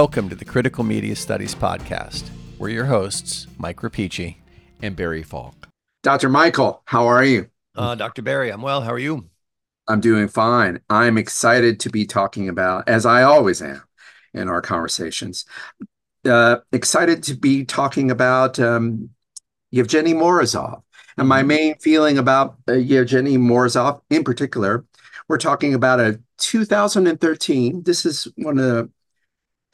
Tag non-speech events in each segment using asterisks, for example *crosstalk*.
Welcome to the Critical Media Studies Podcast. We're your hosts, Mike Rapici and Barry Falk. Dr. Michael, how are you? Uh, Dr. Barry, I'm well. How are you? I'm doing fine. I'm excited to be talking about, as I always am in our conversations, uh, excited to be talking about um, Evgeny Morozov. And my mm-hmm. main feeling about uh, Evgeny Morozov in particular, we're talking about a 2013. This is one of the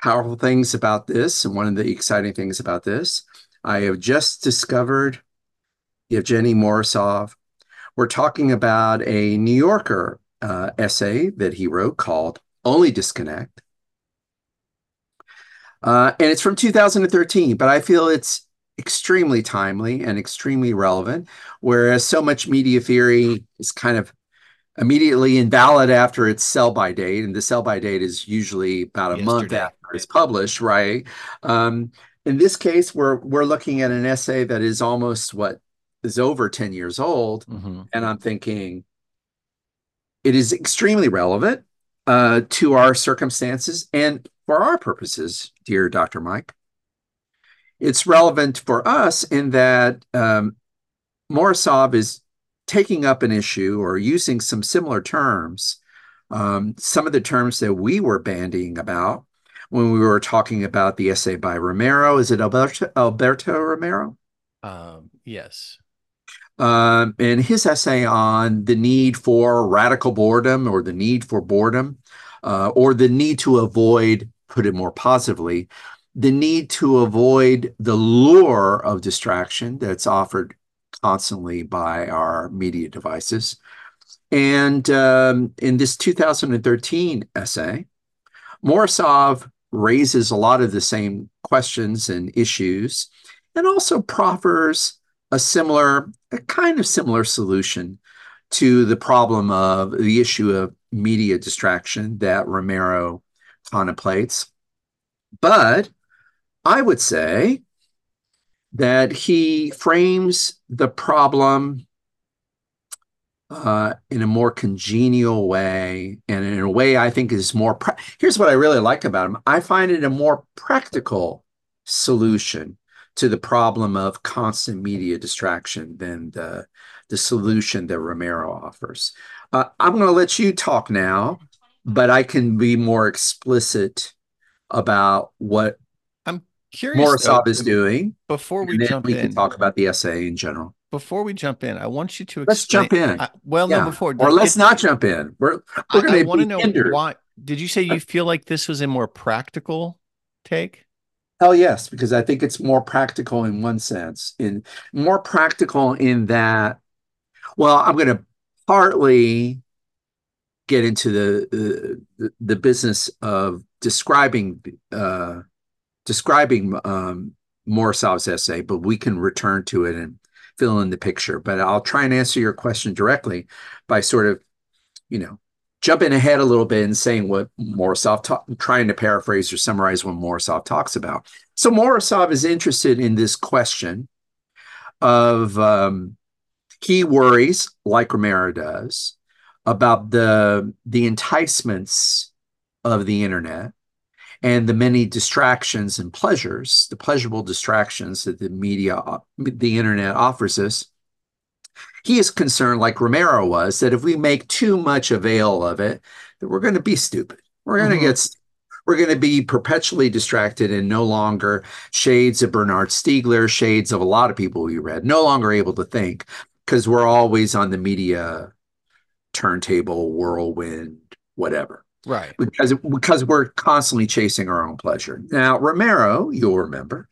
powerful things about this, and one of the exciting things about this. I have just discovered Evgeny Morozov. We're talking about a New Yorker uh, essay that he wrote called Only Disconnect. Uh, and it's from 2013, but I feel it's extremely timely and extremely relevant, whereas so much media theory is kind of immediately invalid after its sell by date, and the sell by date is usually about a Yesterday. month after it's published, right? Um, in this case, we're we're looking at an essay that is almost what is over 10 years old, mm-hmm. and I'm thinking it is extremely relevant uh, to our circumstances and for our purposes, dear Dr. Mike. It's relevant for us in that um, Morozov is taking up an issue or using some similar terms, um, some of the terms that we were bandying about when we were talking about the essay by Romero. Is it Alberto, Alberto Romero? Um, yes. Um, and his essay on the need for radical boredom or the need for boredom uh, or the need to avoid, put it more positively, the need to avoid the lure of distraction that's offered constantly by our media devices. And um, in this 2013 essay, Morozov raises a lot of the same questions and issues and also proffers a similar, a kind of similar solution to the problem of the issue of media distraction that Romero contemplates. But I would say that he frames the problem uh, in a more congenial way and in a way I think is more. Pra- Here's what I really like about him I find it a more practical solution to the problem of constant media distraction than the, the solution that Romero offers. Uh, I'm going to let you talk now, but I can be more explicit about what curious. Morozov is doing. Before we jump we in, can talk about the essay in general. Before we jump in, I want you to explain, let's jump in. I, well, yeah. no, before or let's not jump in. We're we're going to want to know hindered. why. Did you say you feel like this was a more practical take? Hell yes, because I think it's more practical in one sense. In more practical in that, well, I'm going to partly get into the the, the business of describing uh, describing um, essay, but we can return to it and fill in the picture. But I'll try and answer your question directly by sort of, you know, jumping ahead a little bit and saying what Morozov, ta- trying to paraphrase or summarize what Morozov talks about. So Morozov is interested in this question of um, he worries, like Romero does, about the the enticements of the internet and the many distractions and pleasures, the pleasurable distractions that the media, the internet offers us, he is concerned, like Romero was, that if we make too much avail of it, that we're going to be stupid. We're going to mm-hmm. get we're going to be perpetually distracted and no longer shades of Bernard Stiegler, shades of a lot of people we read, no longer able to think because we're always on the media turntable, whirlwind, whatever. Right. Because because we're constantly chasing our own pleasure. Now, Romero, you'll remember,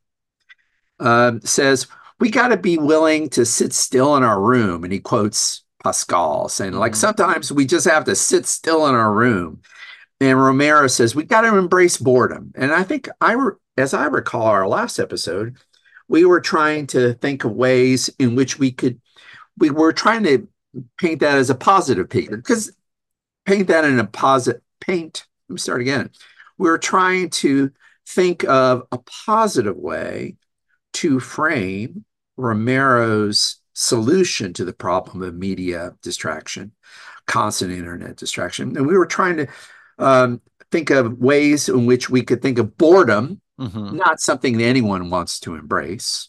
uh, says we got to be willing to sit still in our room, and he quotes Pascal saying, like mm-hmm. sometimes we just have to sit still in our room. And Romero says we got to embrace boredom. And I think I, re- as I recall, our last episode, we were trying to think of ways in which we could, we were trying to paint that as a positive picture because paint that in a positive paint. Let me start again. We're trying to think of a positive way to frame Romero's solution to the problem of media distraction, constant internet distraction. And we were trying to um, think of ways in which we could think of boredom, Mhm. not something that anyone wants to embrace.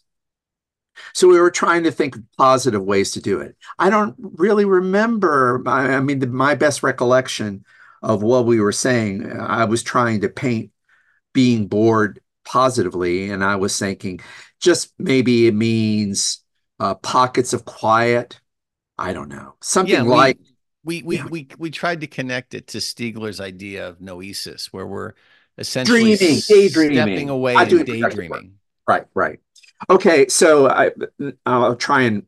So we were trying to think of positive ways to do it. I don't really remember. I, I mean, the, my best recollection of what we were saying, I was trying to paint being bored positively, and I was thinking just maybe it means uh, pockets of quiet. I don't know. Something Yeah, we- like We we Yeah. we we tried to connect it to Stiegler's idea of noesis, where we're essentially Dreaming, daydreaming. stepping away Not and doing productive work. daydreaming. Right, right. Okay, so I, I'll try and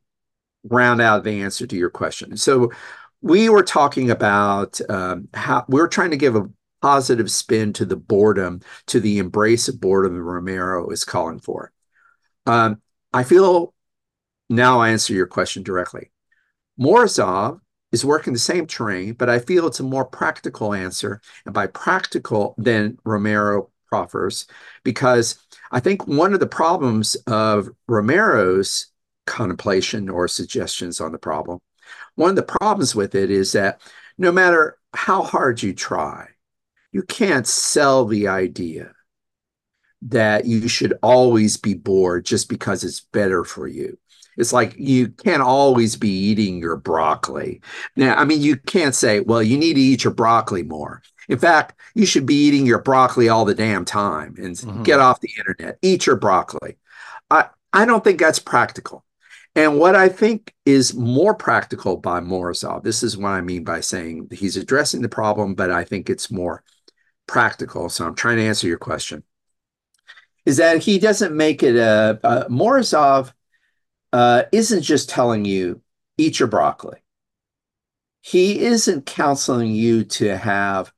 round out the answer to your question. So we were talking about um, how we're trying to give a positive spin to the boredom, to the embrace of boredom Romero is calling for. Um, I feel now I answer your question directly. Morozov is working the same terrain, but I feel it's a more practical answer, and by practical than Romero proffers, because I think one of the problems of Romero's contemplation or suggestions on the problem, one of the problems with it is that no matter how hard you try, you can't sell the idea that you should always be bored just because it's better for you. It's like you can't always be eating your broccoli. Now, I mean, you can't say, well, you need to eat your broccoli more. In fact, you should be eating your broccoli all the damn time and Mhm. get off the internet. Eat your broccoli. I, I don't think that's practical. And what I think is more practical by Morozov, this is what I mean by saying he's addressing the problem, but I think it's more practical. So I'm trying to answer your question. Is that he doesn't make it a, a Morozov uh, isn't just telling you eat your broccoli. He isn't counseling you to have,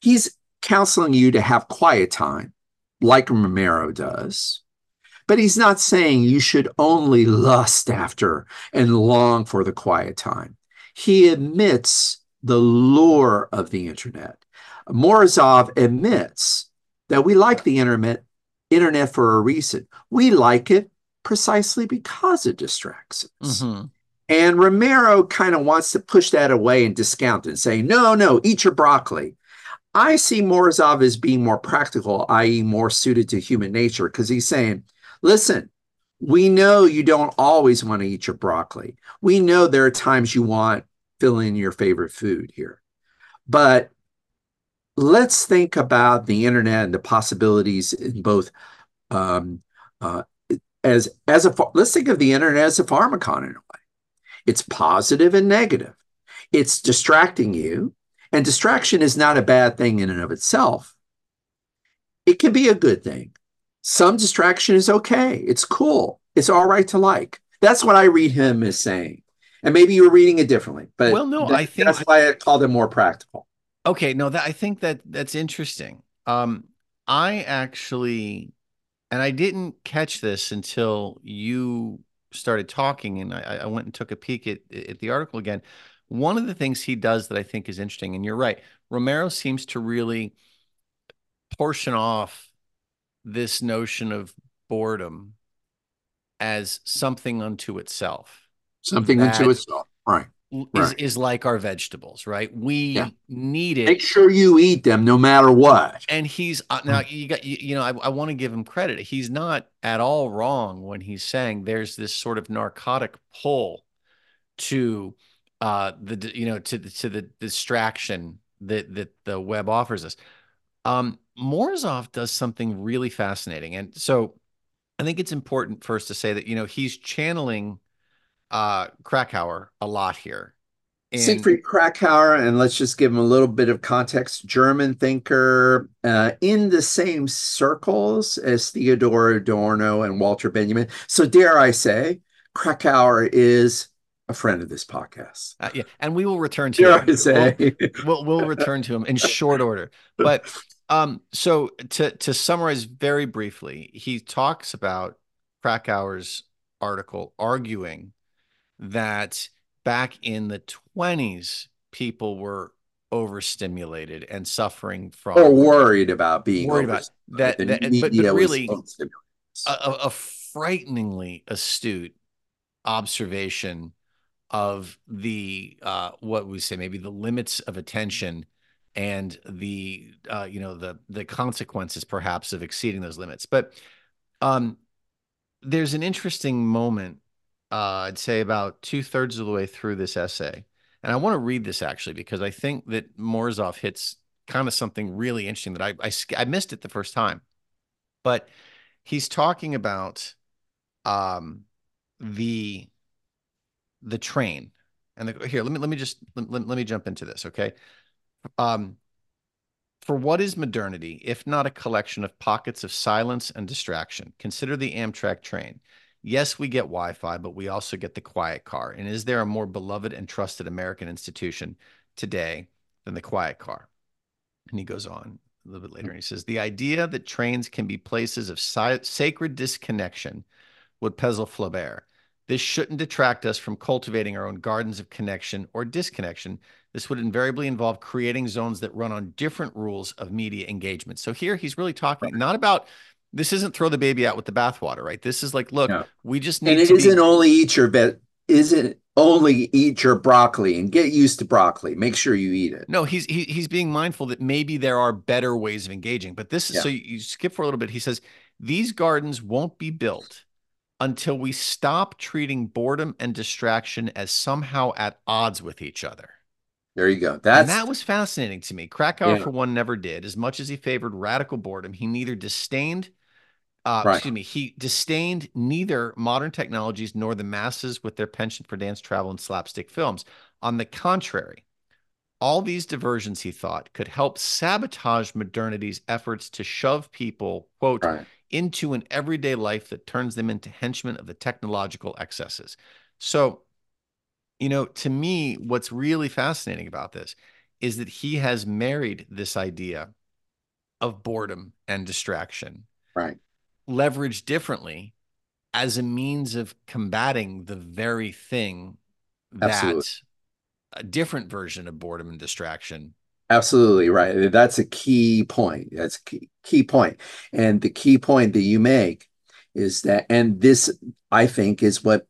he's counseling you to have quiet time, like Romero does. But he's not saying you should only lust after and long for the quiet time. He admits the lure of the internet. Morozov admits that we like the internet, internet for a reason. We like it precisely because it distracts us. Mhm. And Romero kind of wants to push that away and discount it and say, no, no, eat your broccoli. I see Morozov as being more practical, i.e., more suited to human nature, because he's saying, listen, we know you don't always want to eat your broccoli. We know there are times you want fill in your favorite food here. But let's think about the internet and the possibilities in both um, uh, as as a let's think of the internet as a pharmakon in a way. It's positive and negative. It's distracting you, and distraction is not a bad thing in and of itself. It can be a good thing. Some distraction is okay. It's cool. It's all right to like. That's what I read him as saying. And maybe you're reading it differently, but Well, no, that- I think- that's why I called it more practical. Okay, no, that I think that that's interesting. Um, I actually, and I didn't catch this until you started talking, and I, I went and took a peek at at the article again. One of the things he does that I think is interesting, and you're right, Romero seems to really portion off this notion of boredom as something unto itself. Something unto itself. Right. Is Right. is like our vegetables, right? We Yeah. need it. Make sure you eat them no matter what. and he's uh, now you got you, you know I, I want to give him credit he's not at all wrong when he's saying there's this sort of narcotic pull to uh the you know to the to the distraction that that the web offers us um Morozov does something really fascinating and so I think it's important first to say that you know he's channeling uh Kracauer a lot here And- Siegfried Kracauer, and let's just give him a little bit of context, German thinker uh, in the same circles as Theodor Adorno and Walter Benjamin. So, dare I say, Kracauer is a friend of this podcast. uh, yeah and we will return to Dare him. I say? we'll we'll return to him in short order. But um, so to to summarize very briefly, he talks about Kracauer's article arguing that back in the 20s, people were overstimulated and suffering from or worried about being Worried about that- that- but- but really, a, a, a frighteningly astute observation of the uh, what we say maybe the limits of attention and the uh, you know the the consequences perhaps of exceeding those limits. But um, there's an interesting moment. Uh, I'd say about two thirds of the way through this essay, and I want to read this actually because I think that Morozov hits kind of something really interesting that I, I I missed it the first time, but he's talking about um the the train and the, here let me let me just let, let me jump into this okay um for what is modernity if not a collection of pockets of silence and distraction? Consider the amtrak train. Yes we get wi-fi but we also get the quiet car. And is there a more beloved and trusted american institution today than the quiet car? And he goes on a little bit later and he says the idea that trains can be places of sacred disconnection would puzzle Flaubert. This shouldn't detract us from cultivating our own gardens of connection or disconnection. This would invariably involve creating zones that run on different rules of media engagement. So here he's really talking not about this isn't throw the baby out with the bathwater, right? This is like, look, no. we just need and it to isn't be... only eat your vet isn't only eat your broccoli and get used to broccoli. Make sure you eat it. No, he's he, he's being mindful that maybe there are better ways of engaging. But this is yeah. so you, you skip for a little bit. He says these gardens won't be built until we stop treating boredom and distraction as somehow at odds with each other. There you go. That's and that was fascinating to me. Kracauer, yeah. for one, never did. As much as he favored radical boredom, he neither disdained, uh, right. excuse me, he disdained neither modern technologies nor the masses with their penchant for dance, travel, and slapstick films. On the contrary, all these diversions, he thought, could help sabotage modernity's efforts to shove people, quote, right into an everyday life that turns them into henchmen of the technological excesses. So, you know, to me, what's really fascinating about this is that he has married this idea of boredom and distraction, right? Leveraged differently as a means of combating the very thing that a different version of boredom and distraction Absolutely right. That's a key point. That's a key, key point. And the key point that you make is that, and this, I think, is what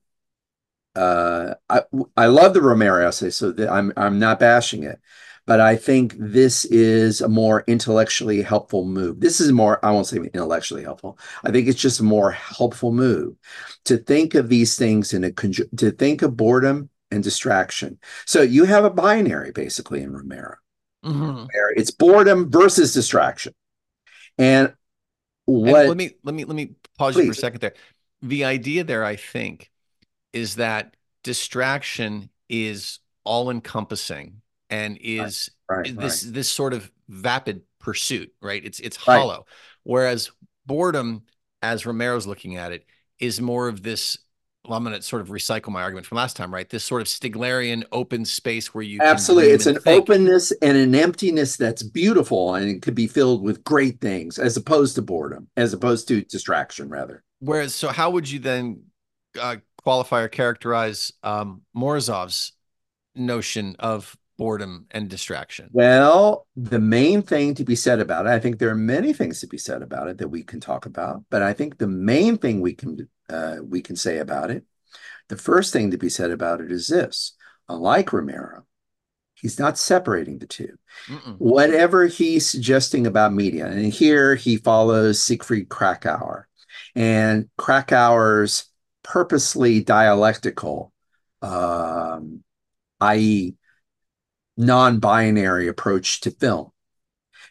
uh, I I love the Romero essay, so that I'm I'm not bashing it, but I think this is a more intellectually helpful move. This is more, I won't say intellectually helpful. I think it's just a more helpful move to think of these things in a to think of boredom and distraction. So you have a binary basically in Romero. Mm-hmm. It's boredom versus distraction. And what and let me let me let me pause please. you for a second there. The idea there, I think, is that distraction is all encompassing and is right, right, this right. this sort of vapid pursuit, right? It's it's hollow. Whereas boredom, as Romero's looking at it, is more of this well, I'm going to sort of recycle my argument from last time, right? This sort of Stieglerian open space where you absolutely it's an think. openness and an emptiness that's beautiful and it could be filled with great things as opposed to boredom, as opposed to distraction, rather. Whereas, so how would you then uh, qualify or characterize um, Morozov's notion of boredom and distraction? Well, the main thing to be said about it, I think there are many things to be said about it that we can talk about, but I think the main thing we can uh, we can say about it, the first thing to be said about it is this: unlike Romero, he's not separating the 2 Mm-mm. Whatever he's suggesting about media, and here he follows Siegfried Kracauer, and Kracauer's purposely dialectical, um, i.e., non binary approach to film.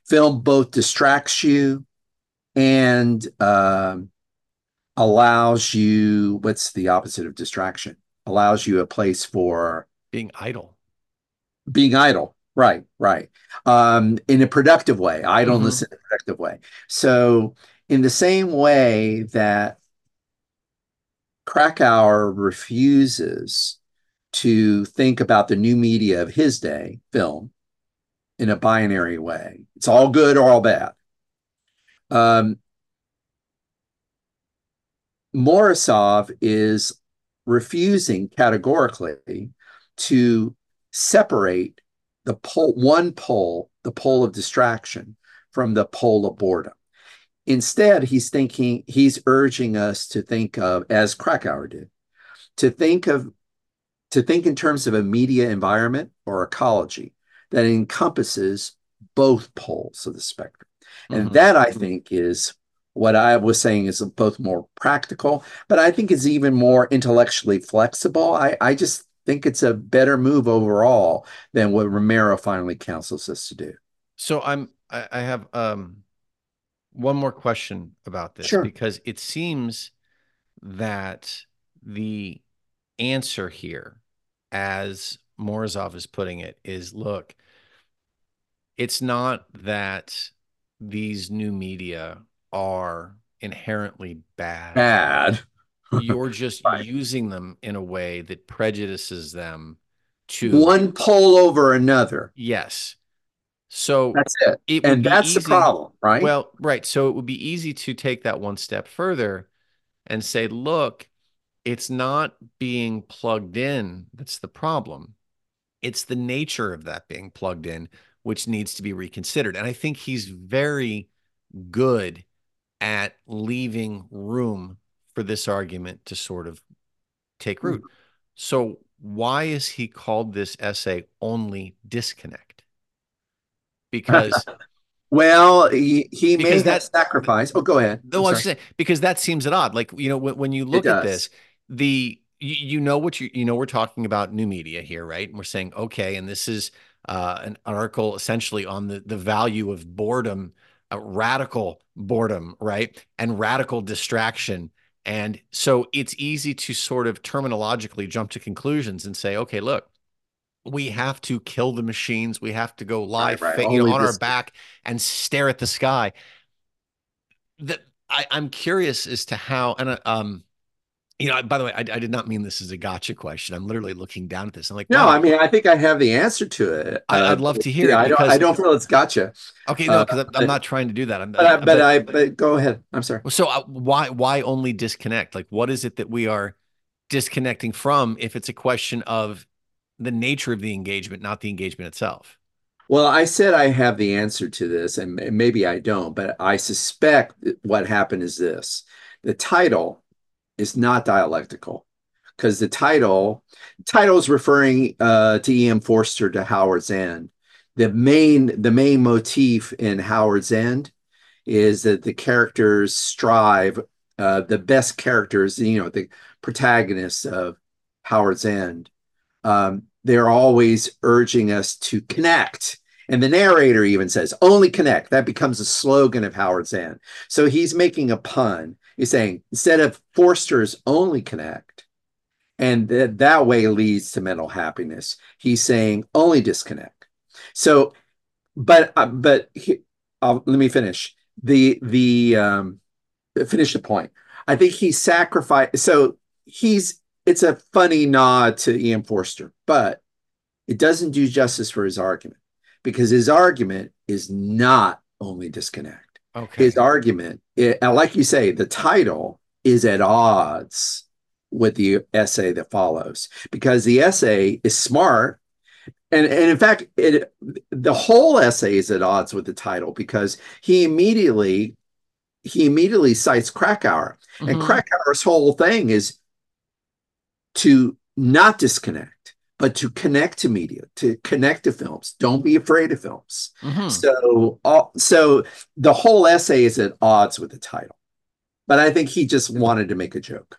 Film both distracts you and um, allows you what's the opposite of distraction? Allows you a place for being idle. Being idle. Right, right. Um, in a productive way, idleness mm-hmm. in a productive way. So, in the same way that Kracauer refuses to think about the new media of his day, film, in a binary way. It's all good or all bad. Um, is refusing categorically to separate the pole, one pole, the pole of distraction, from the pole of boredom. Instead, he's thinking, he's urging us to think of, as Kracauer did, to think of to think in terms of a media environment or ecology that encompasses both poles of the spectrum. And Mhm. that I think is what I was saying is both more practical, but I think is even more intellectually flexible. I, I just think it's a better move overall than what Romero finally counsels us to do. So I'm I, I have um one more question about this Sure. because it seems that the answer here, as Morozov is putting it, is look, it's not that these new media are inherently bad. Bad. You're *laughs* just Right. using them in a way that prejudices them to One pole over another. yes. So That's it. it And that's the problem, right? Well, right. So it would be easy to take that one step further and say, look, it's not being plugged in that's the problem. It's the nature of that being plugged in, which needs to be reconsidered. And I think he's very good at leaving room for this argument to sort of take hmm. root. So why is he called this essay only disconnect? Because *laughs* Well, he, he Because have that- sacrifice. Oh, go ahead. No, I'm I was just saying because that seems at odd. Like you know, when, when you look at this, the you, know what you you know we're talking about new media here, right? And we're saying okay, and this is uh, an article essentially on the the value of boredom, uh, radical boredom, right, and radical distraction. And so it's easy to sort of terminologically jump to conclusions and say, okay, look, we have to kill the machines. We have to go live Right, right. you know, on our back and stare at the sky. That I, I'm curious as to how, and uh, um, you know, by the way, I, I did not mean this as a gotcha question. I'm literally looking down at this. I'm like, No, wow. I mean, I think I have the answer to it. I- Uh, I'd love to hear yeah, it I don't, I don't feel it's gotcha. okay, no, uh, because I'm, I'm not trying to do that. I'm, But, I, but I, but go ahead. I'm sorry. so uh, why, why only disconnect? Like, what is it that we are disconnecting from? If it's a question of the nature of the engagement, not the engagement itself. Well, I said I have the answer to this, and maybe I don't, but I suspect that what happened is this. The title is not dialectical because the title title is referring uh, to E.M. Forster to Howard's End. The main the main motif in Howard's End is that the characters strive, uh, the best characters, you know, the protagonists of Howard's End, um, they're always urging us to connect. And the narrator even says, only connect. That becomes a slogan of Howard's End. So he's making a pun. He's saying, instead of Forster's only connect, and that way leads to mental happiness, he's saying only disconnect. So, but, uh, but he, let me finish the, the, um, finish the point. I think he sacrificed. So he's, it's a funny nod to E.M. Forster, but it doesn't do justice for his argument because his argument is not only disconnect. Okay. His argument, it, and like you say, the title is at odds with the essay that follows because the essay is smart. And, and in fact, it, the whole essay is at odds with the title because he immediately he immediately cites Kracauer, and Mhm. Kracauer's whole thing is to not disconnect, but to connect to media, to connect to films. Don't be afraid of films. Mhm. So, all, so the whole essay is at odds with the title, but I think he just wanted to make a joke.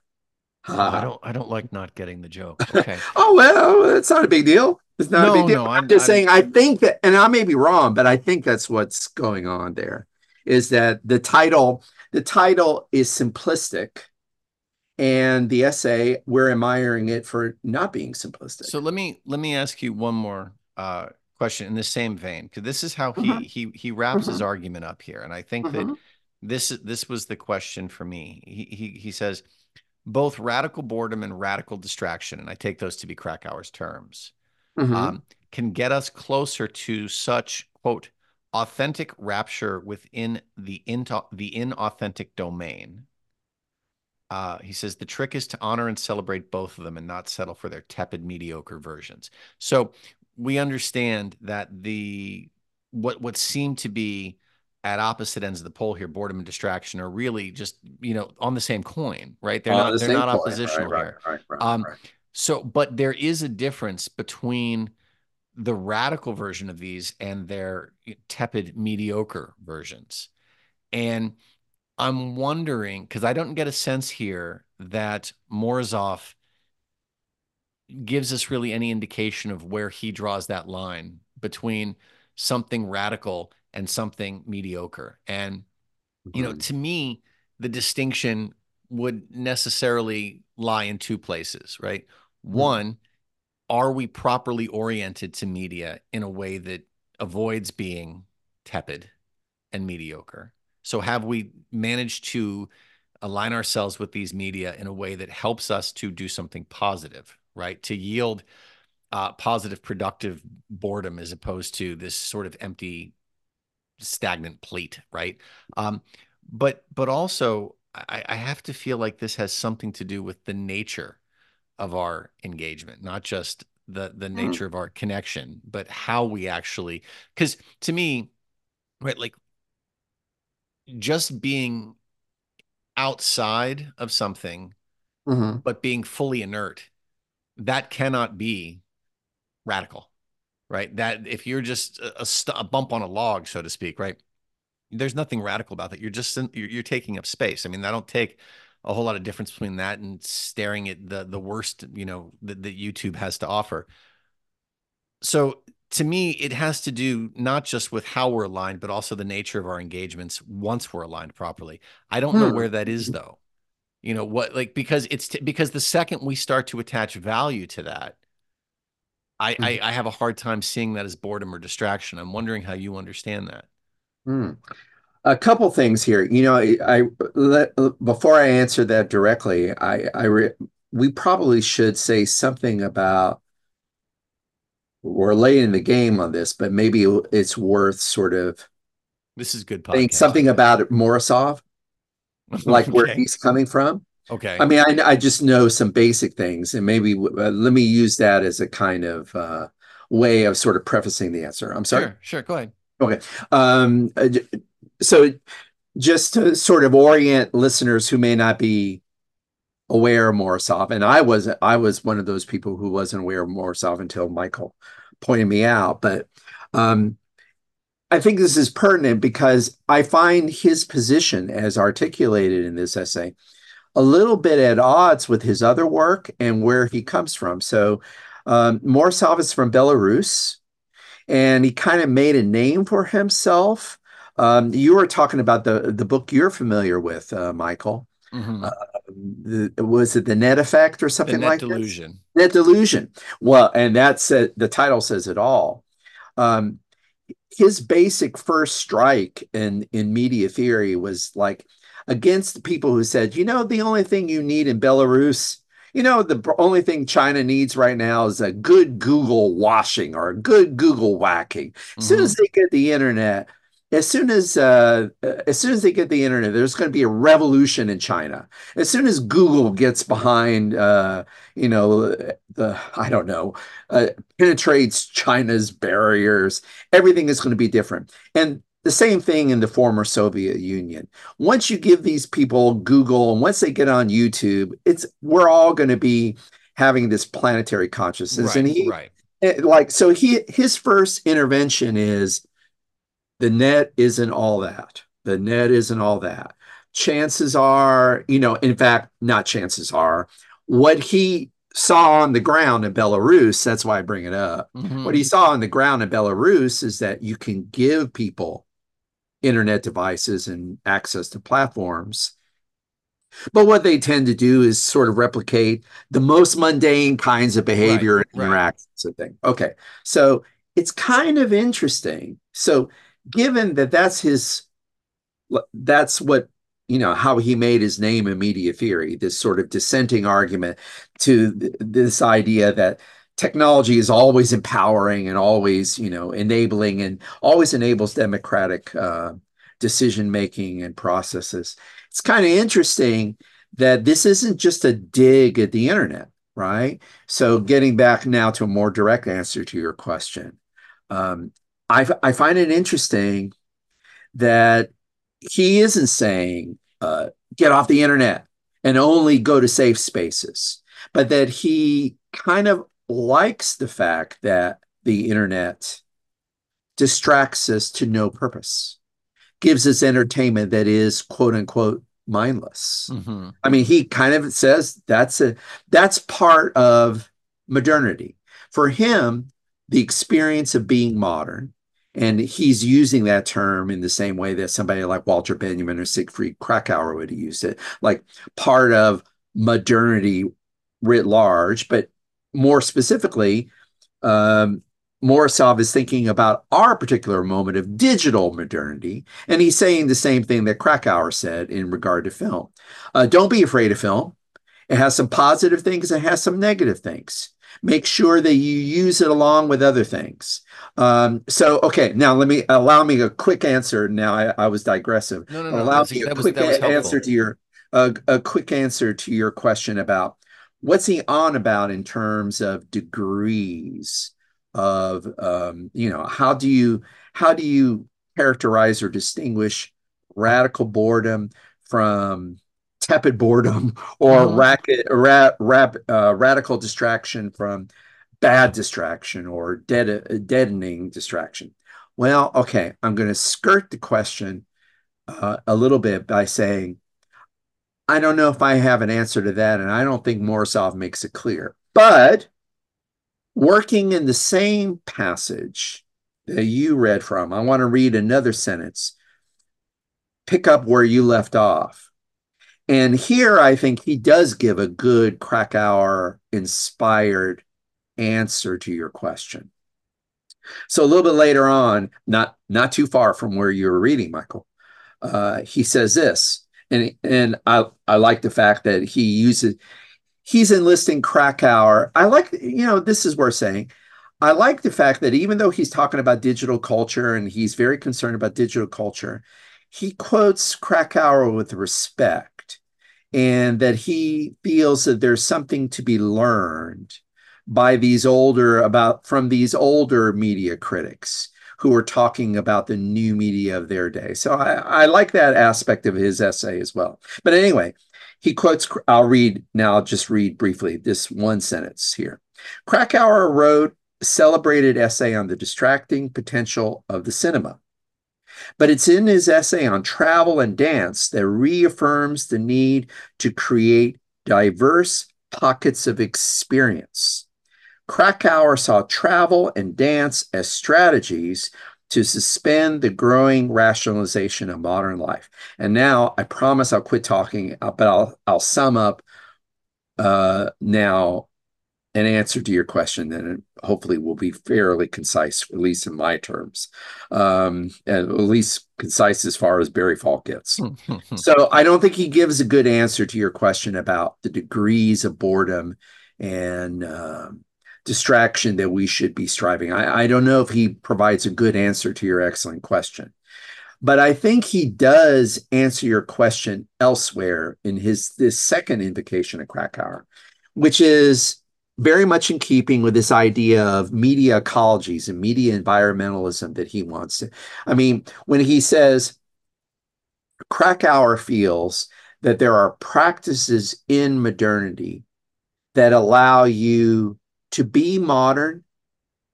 Oh, I don't. I don't like not getting the joke. Okay. *laughs* Oh well, it's not a big deal. It's not No, a big deal. no, I'm, I'm- just I'm- saying. I think that, and I may be wrong, but I think that's what's going on there. Is that the title? The title is simplistic, and the essay we're admiring it for not being simplistic. So let me let me ask you one more uh, question in the same vein because this is how he Mhm. he he wraps his Mhm. argument up here, and I think that Mhm. this this was the question for me. He he he says both radical boredom and radical distraction, and I take those to be Kracauer's terms, Mhm. um, can get us closer to such quote authentic rapture within the into, the inauthentic domain. Uh, he says the trick is to honor and celebrate both of them and not settle for their tepid, mediocre versions. So we understand that the what what seem to be at opposite ends of the pole here, boredom and distraction, are really just you know on the same coin, right? They're not the they're not point. oppositional right, here. Right, right, Um, right. So, but there is a difference between the radical version of these and their tepid, mediocre versions. And I'm wondering because I don't get a sense here that Morozov gives us really any indication of where he draws that line between something radical and something mediocre. And, you know, Mm-hmm. to me, the distinction would necessarily lie in two places, right? One, are we properly oriented to media in a way that avoids being tepid and mediocre? So, have we managed to align ourselves with these media in a way that helps us to do something positive, right? To yield uh, positive, productive boredom as opposed to this sort of empty, stagnant plate, right? Um, but but also, I, I have to feel like this has something to do with the nature of our engagement, not just the the Mm-hmm. nature of our connection, but how we actually. Because to me, right, like just being outside of something, Mm-hmm. but being fully inert, that cannot be radical, right? That if you're just a, a, a bump on a log, so to speak, right? There's nothing radical about that. You're just you're, you're taking up space. I mean, I don't take a whole lot of difference between that and staring at the the worst, you know, that, that YouTube has to offer. So to me, it has to do not just with how we're aligned, but also the nature of our engagements once we're aligned properly. I don't know Hmm. where that is though. You know what, like because it's t- because the second we start to attach value to that, I, I I have a hard time seeing that as boredom or distraction. I'm wondering how you understand that. Hmm. A couple things here. You know, I, I let before I answer that directly, I I re, we probably should say something about we're late in the game on this, but maybe it's worth sort of This is good podcast. something about Morozov, *laughs* like where he's coming from. Okay. I mean, I, I just know some basic things, and maybe uh, let me use that as a kind of uh, way of sort of prefacing the answer. I'm sorry. Sure, sure. Go ahead. Okay. Um, uh, so just to sort of orient listeners who may not be aware of Morozov, and I was I was one of those people who wasn't aware of Morozov until Michael pointed me out. But um, I think this is pertinent because I find his position as articulated in this essay a little bit at odds with his other work and where he comes from. So um, Morozov is from Belarus and he kind of made a name for himself. Um, you were talking about the the book you're familiar with, uh, Michael. Mhm. The, was it the Net Effect or something net like delusion. Net Delusion. Well, and that's it. The title says it all. Um, his basic first strike in in media theory was like against the people who said, you know, the only thing you need in Belarus, you know, the only thing China needs right now is a good Google washing or a good Google whacking. As soon as they get the internet, as soon as uh, uh, as soon as they get the internet, there's going to be a revolution in China. As soon as Google gets behind, uh, you know, the I don't know, uh, penetrates China's barriers, everything is going to be different. And the same thing in the former Soviet Union. Once you give these people Google, and once they get on YouTube, it's we're all going to be having this planetary consciousness. Right, And he right. eh, like so he his first intervention is the net isn't all that. The net isn't all that. Chances are, you know, in fact, not chances are, what he saw on the ground in Belarus, that's why I bring it up. Mhm. What he saw on the ground in Belarus is that you can give people internet devices and access to platforms. But what they tend to do is sort of replicate the most mundane kinds of behavior Right, and right. interactions and things. Okay. So it's kind of interesting. So given that that's his that's what you know how he made his name in media theory this sort of dissenting argument to th- this idea that technology is always empowering and always you know enabling and always enables democratic uh, decision making and processes. It's kind of interesting that this isn't just a dig at the internet right? So getting back now to a more direct answer to your question um, I, I find it interesting that he isn't saying uh, get off the internet and only go to safe spaces, but that he kind of likes the fact that the internet distracts us to no purpose, gives us entertainment that is quote unquote mindless. Mm-hmm. I mean, he kind of says that's a that's part of modernity. For him, the experience of being modern, and he's using that term in the same way that somebody like Walter Benjamin or Siegfried Kracauer would use it, like part of modernity writ large, but more specifically, um, is thinking about our particular moment of digital modernity, and he's saying the same thing that Kracauer said in regard to film. Uh, don't be afraid of film. It has some positive things, it has some negative things. Make sure that you use it along with other things. Um, so, okay, now let me allow me a quick answer. Now I, I was digressive. No, no, no. Allow me a quick was, answer to your uh, a quick answer to your question about what's he on about in terms of degrees of um, you know how do you how do you characterize or distinguish radical boredom from tepid boredom or mm-hmm. racket, ra, ra, uh, radical distraction from bad distraction or dead, deadening distraction well okay i'm going to skirt the question uh, a little bit by saying I don't know if I have an answer to that, and I don't think Morozov makes it clear. But working in the same passage that you read from, I want to read another sentence. Pick up where you left off. And here I think he does give a good Kracauer inspired answer to your question. So a little bit later on, not not too far from where you were reading, Michael, uh, he says this and and I I like the fact that he uses he's enlisting Kracauer. I like you know this is worth saying. I like the fact that even though he's talking about digital culture and he's very concerned about digital culture, he quotes Kracauer with respect and that he feels that there's something to be learned by these older about from these older media critics who are talking about the new media of their day. So I, I like that aspect of his essay as well. But anyway, he quotes, I'll read now, I'll just read briefly this one sentence here. Kracauer wrote a celebrated essay on the distracting potential of the cinema. But it's in his essay on travel and dance that reaffirms the need to create diverse pockets of experience Kracauer saw travel and dance as strategies to suspend the growing rationalization of modern life. And now I promise I'll quit talking, but I'll I'll sum up uh, now an answer to your question, and hopefully will be fairly concise, at least in my terms, um, at least concise as far as Barry Falk gets. *laughs* so I don't think he gives a good answer to your question about the degrees of boredom and um, distraction that we should be striving. I, I don't know if he provides a good answer to your excellent question, but I think he does answer your question elsewhere in his this second invocation of Kracauer, which is very much in keeping with this idea of media ecologies and media environmentalism that he wants to. I mean, when he says Kracauer feels that there are practices in modernity that allow you to be modern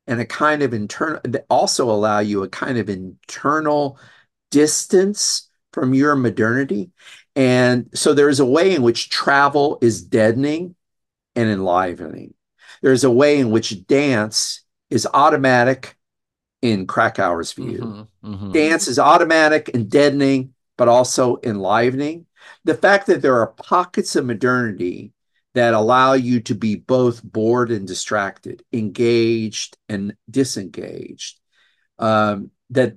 and a kind of internal that also allow you a kind of internal distance from your modernity and so there's a way in which travel is deadening and enlivening there's a way in which dance is automatic in Kracauer's view mm-hmm, mm-hmm. dance is automatic and deadening but also enlivening the fact that there are pockets of modernity that allow you to be both bored and distracted, engaged and disengaged. Um, that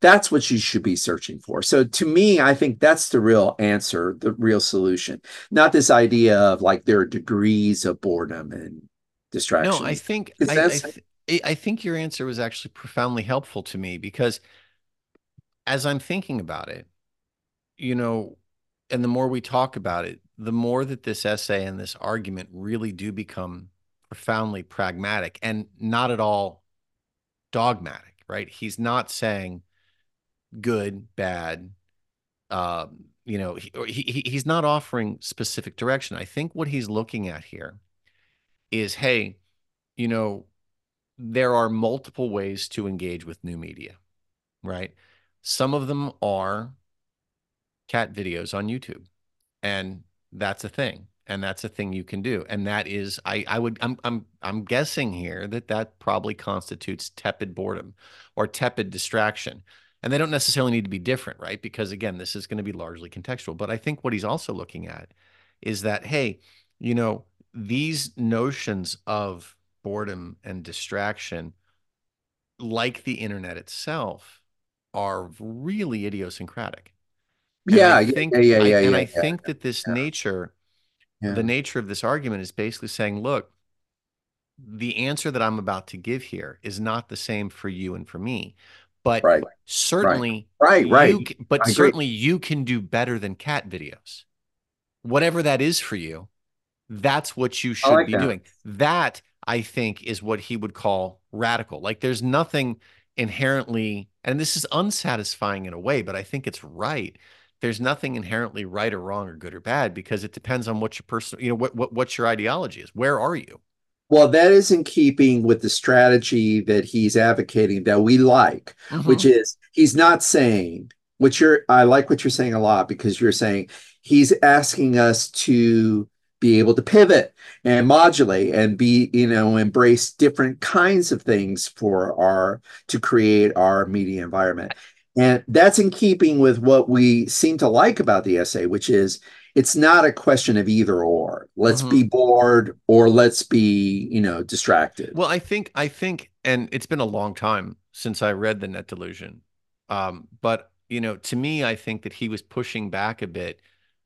that's what you should be searching for. So to me, I think that's the real answer, the real solution. Not this idea of like there are degrees of boredom and distraction. No, I think I, I, th- I think your answer was actually profoundly helpful to me because as I'm thinking about it, you know, and the more we talk about it, the more that this essay and this argument really do become profoundly pragmatic and not at all dogmatic, right? He's not saying good, bad. Um, you know, he, he he's not offering specific direction. I think what he's looking at here is, hey, you know, there are multiple ways to engage with new media, right? Some of them are cat videos on YouTube, and that's a thing, and that's a thing you can do, and that is, I, I would, I'm, I'm, I'm guessing here that that probably constitutes tepid boredom or tepid distraction, and they don't necessarily need to be different, right? Because again, this is going to be largely contextual. But I think what he's also looking at is that, hey, you know, these notions of boredom and distraction, like the internet itself, are really idiosyncratic. And Yeah, I yeah, think yeah, yeah, I yeah, and yeah, I yeah, think that this nature, the nature of this argument is basically saying, look, the answer that I'm about to give here is not the same for you and for me, but Right, right, certainly right, you, right. c- but certainly you can do better than cat videos. Whatever that is for you, that's what you should like be that. doing. That I think is what he would call radical. Like there's nothing inherently, and this is unsatisfying in a way, but I think it's right. There's nothing inherently right or wrong or good or bad because it depends on what your personal, you know, what what what your ideology is. Where are you? Well, that is in keeping with the strategy that he's advocating that we like, which hmm is he's not saying what you're, I like what you're saying a lot because you're saying he's asking us to be able to pivot and modulate and be, you know, embrace different kinds of things for our, to create our media environment. And that's in keeping with what we seem to like about the essay, which is it's not a question of either or. Let's be hmm bored or let's be, you know, distracted. Well, I think I think, and it's been a long time since I read The Net Delusion. Um, but you know, to me, I think that he was pushing back a bit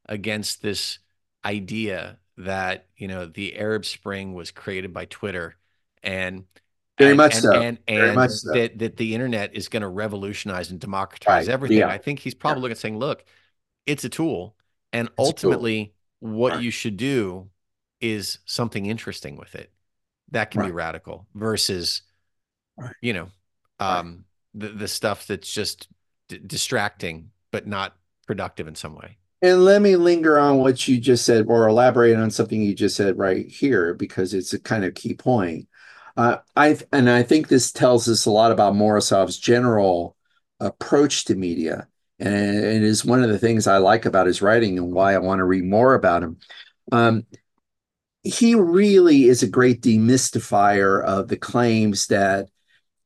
against this idea that, you know, the Arab Spring was created by Twitter and Very and much and so. and and so. that that the internet is going to revolutionize and democratize Right. everything. Yeah. I think he's Yeah. probably looking at saying, look, it's a tool, and tool. ultimately what Right. you should do is something interesting with it. That can be radical versus Right. you know, Right. um, the the stuff that's just d distracting but not productive in some way. And let me linger on what you just said or elaborate on something you just said right here because it's a kind of key point. Uh, I and I think this tells us a lot about Morozov's general approach to media. And it is one of the things I like about his writing and why I want to read more about him. Um, he really is a great demystifier of the claims that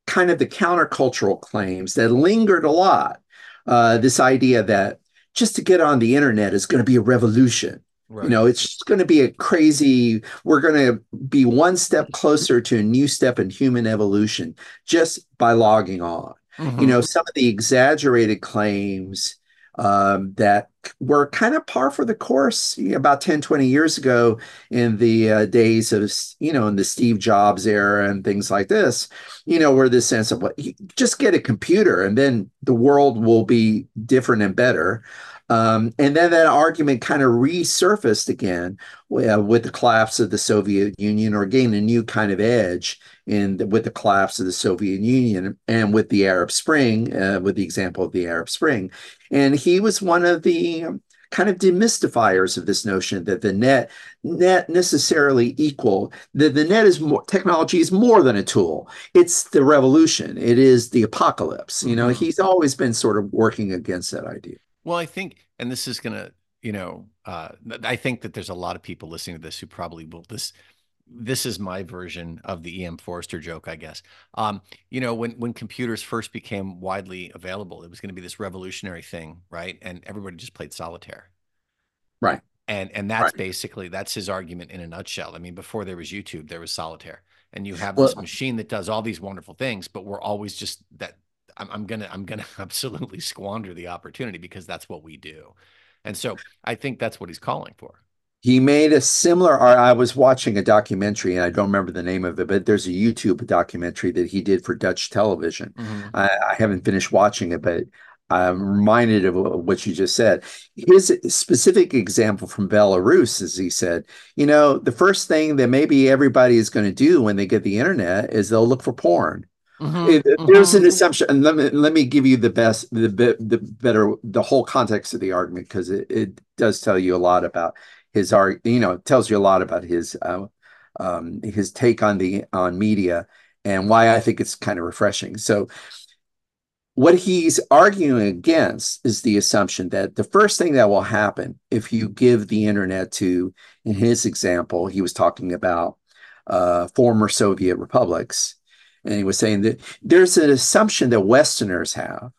kind of the countercultural claims that lingered a lot. Uh, this idea that just to get on the internet is going to be a revolution. You know, it's going to be a crazy, we're going to be one step closer to a new step in human evolution just by logging on. You hmm know, some of the exaggerated claims um, that were kind of par for the course about 10, 20 years ago in the uh, days of, you know, in the Steve Jobs era and things like this, you know, where this sense of what, you just get a computer and then the world will be different and better. Um, and then that argument kind of resurfaced again uh, with the collapse of the Soviet Union, or gained a new kind of edge in the, with the collapse of the Soviet Union and with the Arab Spring, uh, with the example of the Arab Spring. And he was one of the um, kind of demystifiers of this notion that the net net necessarily equal the, the net is more technology is more than a tool. It's the revolution. It is the apocalypse. You know hmm he's always been sort of working against that idea Well, I think, and this is gonna, you know, uh, I think that there's a lot of people listening to this who probably will this. This is my version of the E.M. Forster joke, I guess. Um, you know, when when computers first became widely available, it was going to be this revolutionary thing, right? And everybody just played solitaire. right And and that's right basically that's his argument in a nutshell. I mean, before there was YouTube, there was solitaire, and you have this machine that does all these wonderful things, but we're always just that. I'm, I'm gonna I'm gonna *laughs* absolutely squander the opportunity because that's what we do, and so I think that's what he's calling for. He made a similar. I was watching a documentary, and I don't remember the name of it, but there's a YouTube documentary that he did for Dutch television. hmm I, I haven't finished watching it, but I'm reminded of what you just said. His specific example from Belarus is he said, you know, the first thing that maybe everybody is going to do when they get the internet is they'll look for porn. Hmm It, there's hmm an assumption, and let me let me give you the best, the bit, the better, the whole context of the argument because it, it does tell you a lot about his art. You know, it tells you a lot about his uh, um, his take on the on media and why I think it's kind of refreshing. So, what he's arguing against is the assumption that the first thing that will happen if you give the internet to, in his example, he was talking about uh, former Soviet republics. And he was saying that there's an assumption that Westerners have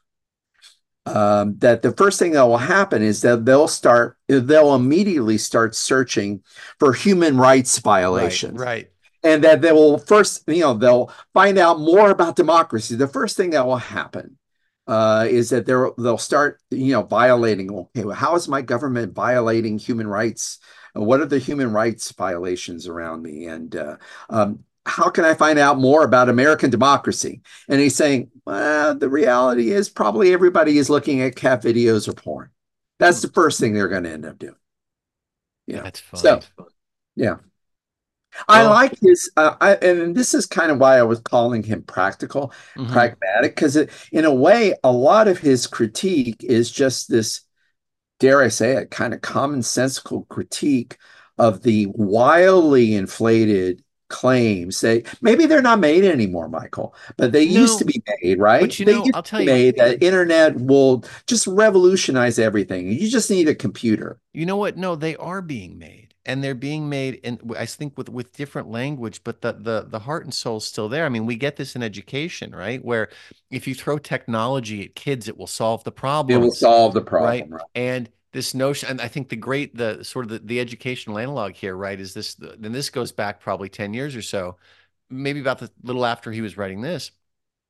um, that the first thing that will happen is that they'll start, they'll immediately start searching for human rights violations. Right. right. And that they will first, you know, they'll find out more about democracy. The first thing that will happen uh, is that they'll they'll start, you know, violating. Okay, well, how is my government violating human rights? What are the human rights violations around me? And uh, um, how can I find out more about American democracy? And he's saying, well, the reality is probably everybody is looking at cat videos or porn. That's the first thing they're going to end up doing. Yeah, that's fine. So, yeah. I like his, uh, I, and this is kind of why I was calling him practical, mm-hmm. pragmatic, because in a way, a lot of his critique is just this, dare I say it, kind of commonsensical critique of the wildly inflated claims. They maybe they're not made anymore, Michael, but they no, used to be made, right? But you they know, I'll tell you, made that internet will just revolutionize everything. You just need a computer. You know what? No, they are being made, and they're being made, in I think with with different language, but the the the heart and soul is still there. I mean, we get this in education, right? Where if you throw technology at kids, it will solve the problem. It will solve the problem, right? right? And this notion and i think the great the sort of the, the educational analog here right is this then this goes back probably 10 years or so maybe about the little after he was writing this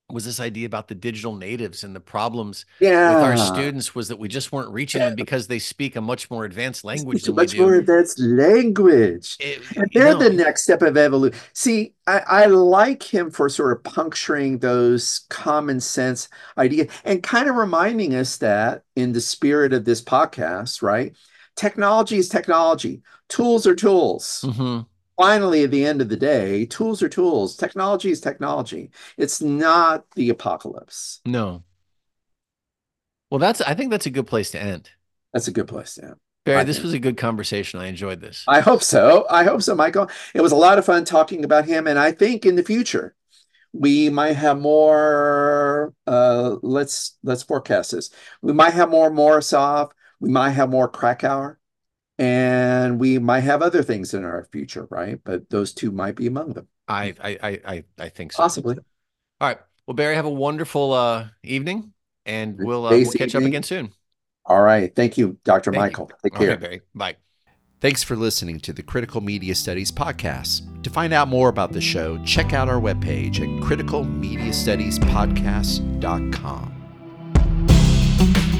was this idea about the digital natives and the problems yeah. with our students was that we just weren't reaching them because they speak a much more advanced language than much we do. more advanced language. It, and they're know, the next step of evolution. See, I, I, like him for sort of puncturing those common sense ideas and kind of reminding us that in the spirit of this podcast, right? Technology is technology. Tools are tools. Mm-hmm finally, at the end of the day, tools are tools. Technology is technology. It's not the apocalypse. No. Well, that's. I think that's a good place to end. That's a good place to end. Barry, I this think. was a good conversation. I enjoyed this. I hope so. I hope so, Michael. It was a lot of fun talking about him, and I think in the future we might have more. Uh, let's let's forecast this. We might have more Morozov. We might have more Kracauer and we might have other things in our future, right? But those two might be among them. I I I I think so. Possibly. All right. Well, Barry, have a wonderful uh, evening, and we'll, uh, we'll catch evening. up again soon. All right. Thank you, Dr. Thank Michael. You. Take care. Barry. Bye. Thanks for listening to the Critical Media Studies podcast. To find out more about the show, check out our webpage at criticalmediastudiespodcast.com.